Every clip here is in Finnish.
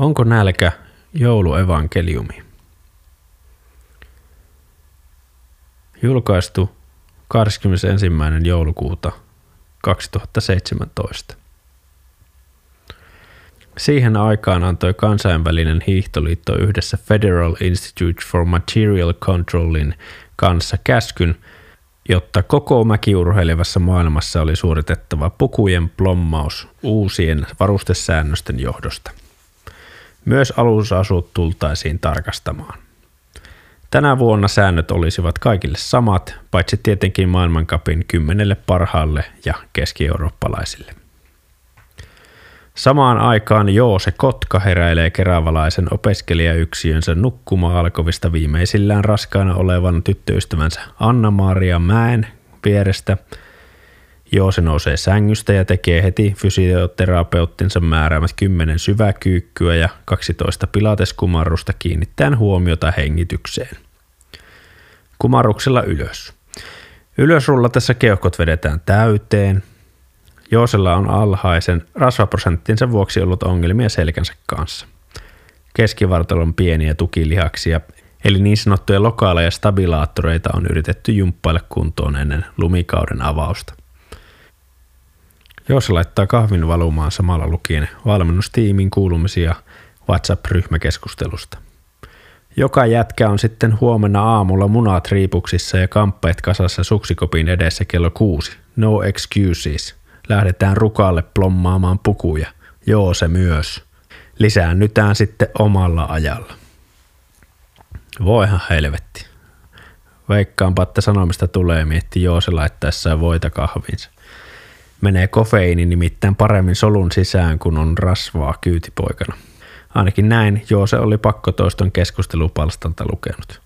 Onko nälkä jouluevankeliumi? Julkaistu 21. joulukuuta 2017. Siihen aikaan antoi kansainvälinen hiihtoliitto yhdessä Federal Institute for Material Controlin kanssa käskyn, jotta koko mäkiurheilevassa maailmassa oli suoritettava pukujen plommaus uusien varustesäännösten johdosta. Myös alusasut tultaisiin tarkastamaan. Tänä vuonna säännöt olisivat kaikille samat, paitsi tietenkin maailmankapin kymmenelle parhaalle ja keski-eurooppalaisille. Samaan aikaan Joose Kotka heräilee keravalaisen opiskelijayksiönsä nukkuma alkovista viimeisillään raskaana olevan tyttöystävänsä Anna-Maria Mäen vierestä. Joose nousee sängystä ja tekee heti fysioterapeuttinsa määräämät 10 syväkyykkyä ja 12 pilateskumarrusta kiinnittäen huomiota hengitykseen. Kumarruksella ylös. Ylösrullatessa keuhkot vedetään täyteen, Joosella on alhaisen rasvaprosenttinsa vuoksi ollut ongelmia selkänsä kanssa. Keskivartalon pieniä tukilihaksia, eli niin sanottuja lokaaleja stabilaattoreita on yritetty jumppailla kuntoon ennen lumikauden avausta. Joosa laittaa kahvin valumaan samalla lukien valmennustiimin kuulumisia WhatsApp-ryhmäkeskustelusta. Joka jätkä on sitten huomenna aamulla munat riipuksissa ja kamppeet kasassa suksikopin edessä kello kuusi. No excuses – lähdetään rukalle plommaamaan pukuja. Joo, se myös. Lisäännytään sitten omalla ajalla. Voihan helvetti. Veikkaanpa, että sanomista tulee mietti joo se laittaessaan voita kahvinsa. Menee kofeiini nimittäin paremmin solun sisään, kun on rasvaa kyytipoikana. Ainakin näin joo se oli pakkotoiston keskustelupalstalta lukenut.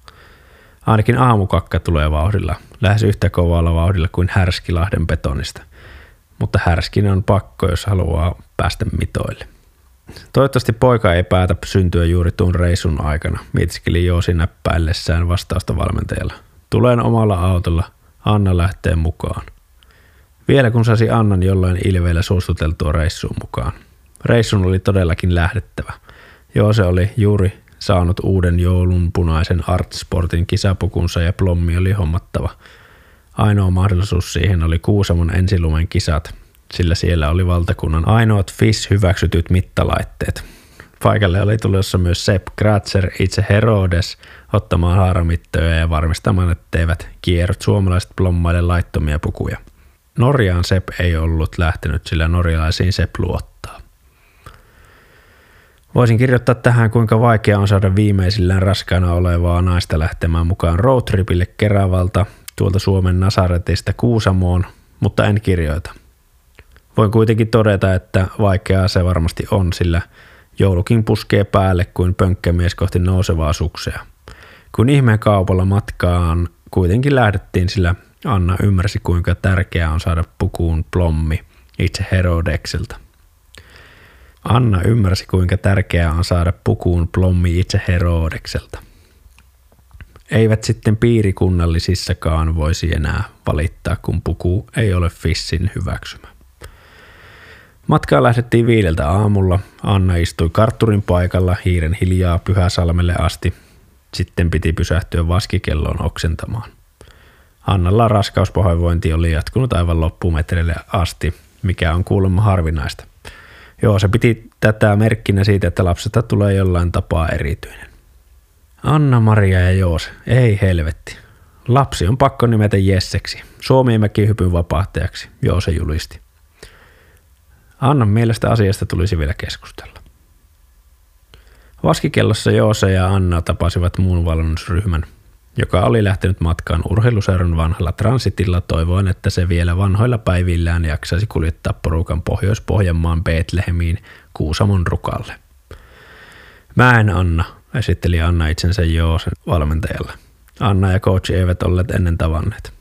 Ainakin aamukakka tulee vauhdilla, lähes yhtä kovalla vauhdilla kuin Härskilahden betonista – mutta härskinen on pakko, jos haluaa päästä mitoille. Toivottavasti poika ei päätä syntyä juuri tuon reisun aikana, mietiskeli Joosi näppäillessään vastausta valmentajalla. Tulen omalla autolla, Anna lähtee mukaan. Vielä kun saisi Annan jollain ilveellä suostuteltua reissuun mukaan. Reissun oli todellakin lähdettävä. Joose oli juuri saanut uuden joulun punaisen Artsportin kisapukunsa ja plommi oli hommattava – Ainoa mahdollisuus siihen oli Kuusamon ensilumen kisat, sillä siellä oli valtakunnan ainoat FIS hyväksytyt mittalaitteet. Paikalle oli tulossa myös Sepp Kratzer, itse Herodes, ottamaan haaramittoja ja varmistamaan, etteivät kierrot suomalaiset plommaille laittomia pukuja. Norjaan Sepp ei ollut lähtenyt, sillä norjalaisiin Sepp luottaa. Voisin kirjoittaa tähän, kuinka vaikea on saada viimeisillään raskaana olevaa naista lähtemään mukaan roadtripille Keravalta tuolta Suomen Nasaretista Kuusamoon, mutta en kirjoita. Voin kuitenkin todeta, että vaikeaa se varmasti on, sillä joulukin puskee päälle kuin pönkkämies kohti nousevaa suksea. Kun ihmeen kaupalla matkaan kuitenkin lähdettiin, sillä Anna ymmärsi kuinka tärkeää on saada pukuun plommi itse Herodeksilta. Anna ymmärsi kuinka tärkeää on saada pukuun plommi itse Herodekselta eivät sitten piirikunnallisissakaan voisi enää valittaa, kun puku ei ole Fissin hyväksymä. Matkaa lähdettiin viideltä aamulla. Anna istui kartturin paikalla hiiren hiljaa Pyhäsalmelle asti. Sitten piti pysähtyä vaskikelloon oksentamaan. Annalla raskauspahoinvointi oli jatkunut aivan loppumetreille asti, mikä on kuulemma harvinaista. Joo, se piti tätä merkkinä siitä, että lapsesta tulee jollain tapaa erityinen. Anna-Maria ja Joos, ei helvetti. Lapsi on pakko nimetä Jesseksi. Suomi hypyn vapahtajaksi, Joose julisti. Annan mielestä asiasta tulisi vielä keskustella. Vaskikellossa Joose ja Anna tapasivat muun valmennusryhmän, joka oli lähtenyt matkaan urheiluseuran vanhalla transitilla toivoen, että se vielä vanhoilla päivillään jaksaisi kuljettaa porukan Pohjois-Pohjanmaan Betlehemiin Kuusamon rukalle. Mä en Anna, esitteli Anna itsensä Joosen valmentajalle. Anna ja coach eivät olleet ennen tavanneet.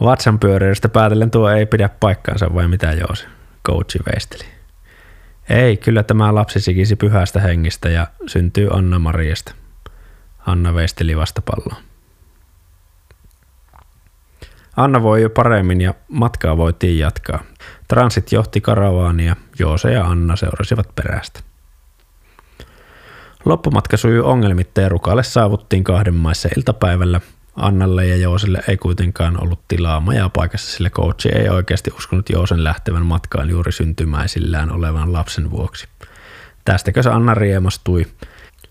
Vatsan pyöräilystä päätellen tuo ei pidä paikkaansa vai mitä Joose, coachi veisteli. Ei, kyllä tämä lapsi sikisi pyhästä hengistä ja syntyy Anna Mariasta. Anna veisteli vastapalloa. Anna voi jo paremmin ja matkaa voitiin jatkaa. Transit johti karavaania, Joose ja Anna seurasivat perästä. Loppumatka sujui ongelmitta ja Rukalle saavuttiin kahden maissa iltapäivällä. Annalle ja Jooselle ei kuitenkaan ollut tilaa majapaikassa, sillä coachi ei oikeasti uskonut Joosen lähtevän matkaan juuri syntymäisillään olevan lapsen vuoksi. Tästäkö se Anna riemastui?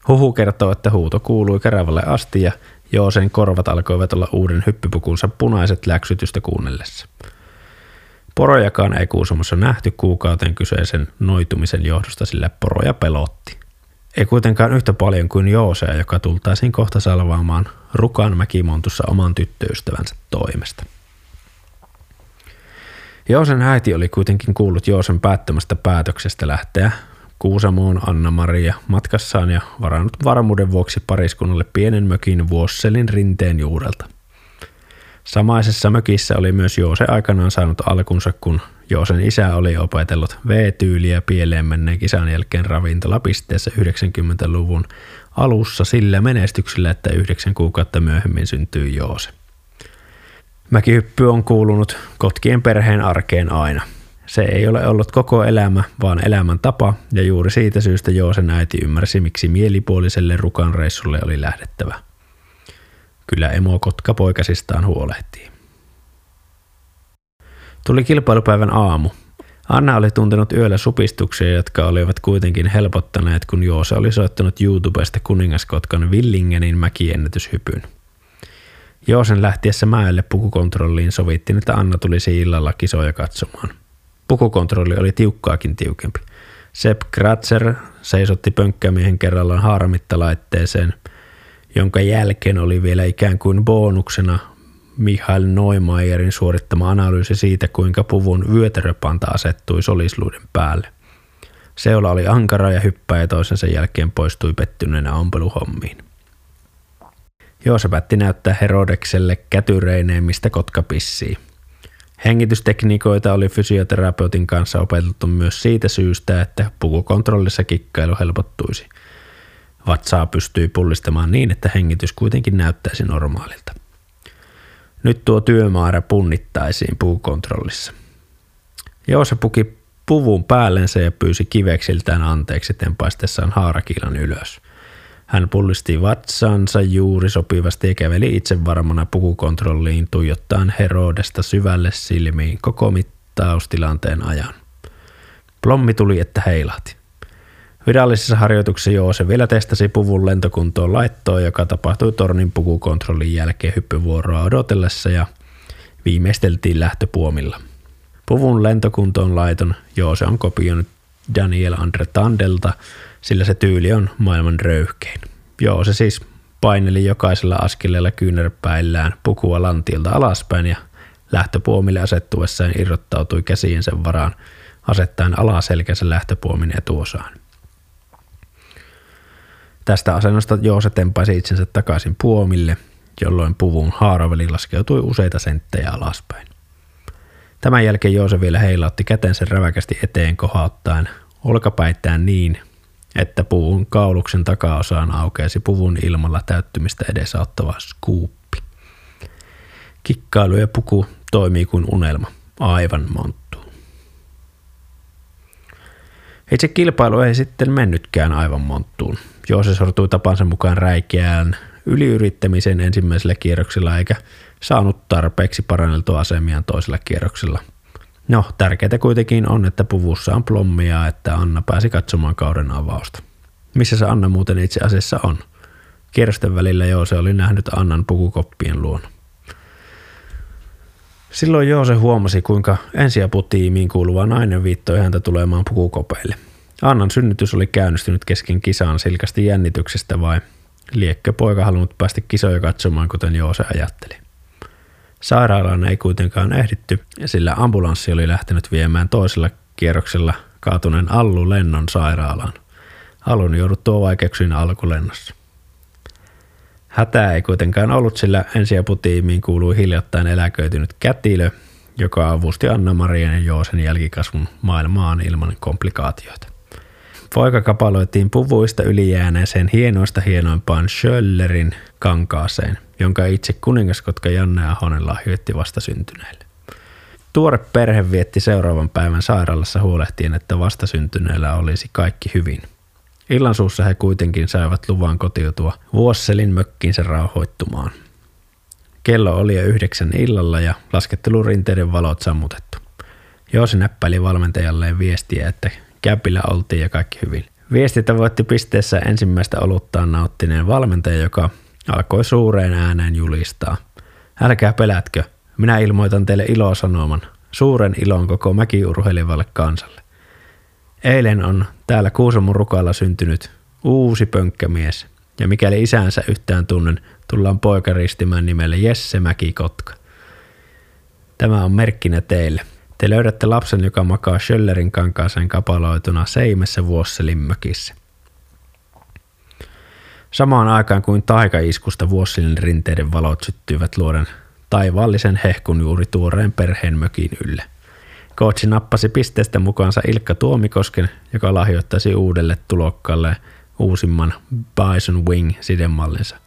Huhu kertoo, että huuto kuului Kerävälle asti ja Joosen korvat alkoivat olla uuden hyppypukunsa punaiset läksytystä kuunnellessa. Porojakaan ei Kuusamossa nähty kuukauteen kyseisen noitumisen johdosta, sillä poroja pelotti. Ei kuitenkaan yhtä paljon kuin Joosea, joka tultaisiin kohta salvaamaan Rukan mäkimontussa oman tyttöystävänsä toimesta. Joosen äiti oli kuitenkin kuullut Joosen päättämästä päätöksestä lähteä Kuusamoon Anna-Maria matkassaan ja varannut varmuuden vuoksi pariskunnalle pienen mökin Vuosselin rinteen juurelta. Samaisessa mökissä oli myös Joose aikanaan saanut alkunsa, kun Joosen isä oli opetellut V-tyyliä pieleen menneen kisan jälkeen ravintolapisteessä 90-luvun alussa sillä menestyksellä, että yhdeksän kuukautta myöhemmin syntyi Joose. Mäkihyppy on kuulunut kotkien perheen arkeen aina – se ei ole ollut koko elämä, vaan elämän tapa, ja juuri siitä syystä Joosen äiti ymmärsi, miksi mielipuoliselle rukan reissulle oli lähdettävä. Kyllä emo kotka poikasistaan huolehtii. Tuli kilpailupäivän aamu. Anna oli tuntenut yöllä supistuksia, jotka olivat kuitenkin helpottaneet, kun Joose oli soittanut YouTubesta kuningaskotkan Villingenin mäkiennätyshypyn. Joosen lähtiessä mäelle pukukontrolliin sovittiin, että Anna tulisi illalla kisoja katsomaan. Pukukontrolli oli tiukkaakin tiukempi. Sepp Kratzer seisotti pönkkäämiehen kerrallaan haaramittalaitteeseen, jonka jälkeen oli vielä ikään kuin bonuksena Mihail Neumayerin suorittama analyysi siitä, kuinka puvun vyötäröpanta asettui solisluiden päälle. Seula oli ankara ja hyppäjä toisensa jälkeen poistui pettyneenä ompeluhommiin. Päätti näyttää Herodekselle kätyreineen, mistä kotka pissii – Hengitystekniikoita oli fysioterapeutin kanssa opeteltu myös siitä syystä, että pukukontrollissa kikkailu helpottuisi. Vatsaa pystyi pullistamaan niin, että hengitys kuitenkin näyttäisi normaalilta. Nyt tuo työmäärä punnittaisiin pukukontrollissa. Joose puki puvun päällensä ja pyysi kiveksiltään anteeksi tempaistessaan haarakiilan ylös – hän pullisti vatsansa juuri sopivasti ja käveli itse varmana pukukontrolliin tuijottaen Herodesta syvälle silmiin koko mittaustilanteen ajan. Plommi tuli, että heilahti. Virallisessa harjoituksessa Joose vielä testasi puvun lentokuntoon laittoa, joka tapahtui tornin pukukontrollin jälkeen hyppyvuoroa odotellessa ja viimeisteltiin lähtöpuomilla. Puvun lentokuntoon laiton Joose on kopioinut Daniel Andre Tandelta, sillä se tyyli on maailman röyhkein. Joo, se siis paineli jokaisella askeleella kyynärpäillään pukua lantiilta alaspäin ja lähtöpuomille asettuessaan irrottautui käsiensä varaan asettaen alaselkänsä lähtöpuomin etuosaan. Tästä asennosta Joose tempaisi itsensä takaisin puomille, jolloin puvun haaraveli laskeutui useita senttejä alaspäin. Tämän jälkeen Joose vielä heilautti kätensä räväkästi eteen kohauttaen olkapäittään niin, että puvun kauluksen takaosaan aukeasi puvun ilmalla täyttymistä edesauttava skuuppi. Kikkailu ja puku toimii kuin unelma, aivan monttuu. Itse kilpailu ei sitten mennytkään aivan monttuun. Joose sortui tapansa mukaan räikeään yliyrittämisen ensimmäisellä kierroksella eikä saanut tarpeeksi paranneltua asemiaan toisella kierroksella – No, tärkeää kuitenkin on, että puvussa on plommia, että Anna pääsi katsomaan kauden avausta. Missä se Anna muuten itse asiassa on? Kierrosten välillä joo, se oli nähnyt Annan pukukoppien luona. Silloin Joose huomasi, kuinka ensiaputiimiin kuuluva nainen viittoi häntä tulemaan pukukopeille. Annan synnytys oli käynnistynyt kesken kisaan silkasti jännityksestä vai liekkö poika halunnut päästä kisoja katsomaan, kuten Joose ajatteli. Sairaalaan ei kuitenkaan ehditty, sillä ambulanssi oli lähtenyt viemään toisella kierroksella kaatuneen Allu lennon sairaalaan. Alun jouduttua vaikeuksiin alkulennossa. Hätää ei kuitenkaan ollut, sillä ensiaputiimiin kuului hiljattain eläköitynyt kätilö, joka avusti Anna-Marien ja Joosen jälkikasvun maailmaan ilman komplikaatioita. Poika kapaloitiin puvuista ylijääneeseen hienoista hienoimpaan Schöllerin kankaaseen, jonka itse kuningaskotka Janne Ahonen lahjoitti vasta syntyneelle. Tuore perhe vietti seuraavan päivän sairaalassa huolehtien, että vastasyntyneellä olisi kaikki hyvin. Illan suussa he kuitenkin saivat luvan kotiutua Vuosselin mökkiinsä rauhoittumaan. Kello oli jo yhdeksän illalla ja laskettelurinteiden valot sammutettu. Joosi näppäili valmentajalleen viestiä, että käpillä oltiin ja kaikki hyvin. Viesti tavoitti pisteessä ensimmäistä oluttaan nauttineen valmentaja, joka alkoi suureen ääneen julistaa. Älkää pelätkö, minä ilmoitan teille ilosanoman, suuren ilon koko mäkiurheilevalle kansalle. Eilen on täällä Kuusamon rukalla syntynyt uusi pönkkämies, ja mikäli isänsä yhtään tunnen, tullaan poika ristimään nimelle Jesse Mäki-Kotka. Tämä on merkkinä teille. Te löydätte lapsen, joka makaa Schöllerin kankaaseen kapaloituna seimessä Vuosselin mökissä. Samaan aikaan kuin taikaiskusta Vuosselin rinteiden valot syttyivät luoden taivaallisen hehkun juuri tuoreen perheen mökin ylle. Kootsi nappasi pisteestä mukaansa Ilkka Tuomikosken, joka lahjoittaisi uudelle tulokkaalle uusimman Bison Wing sidemallinsa.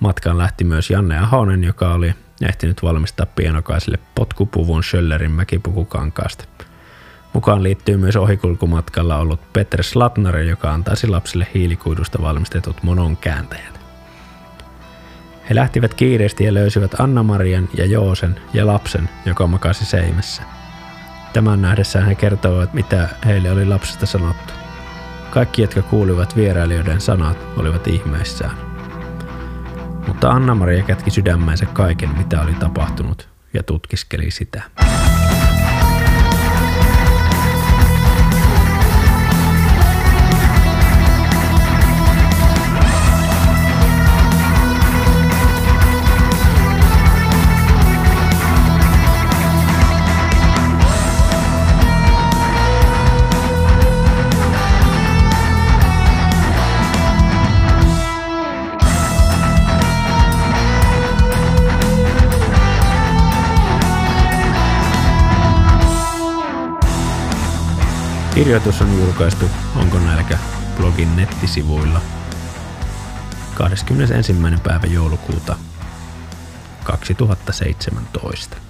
Matkaan lähti myös Janne Ahonen, joka oli ehtinyt valmistaa pienokaiselle potkupuvun Schöllerin mäkipukukankaasta. Mukaan liittyy myös ohikulkumatkalla ollut Peter Slatner, joka antaisi lapsille hiilikuidusta valmistetut monon kääntäjät. He lähtivät kiireesti ja löysivät Anna-Marian ja Joosen ja lapsen, joka makasi seimessä. Tämän nähdessään he kertoivat, mitä heille oli lapsesta sanottu. Kaikki, jotka kuulivat vierailijoiden sanat, olivat ihmeissään. Mutta Anna-Maria kätki sydämensä kaiken, mitä oli tapahtunut, ja tutkiskeli sitä. Kirjoitus on julkaistu Onko nälkä blogin nettisivuilla 21. päivä joulukuuta 2017.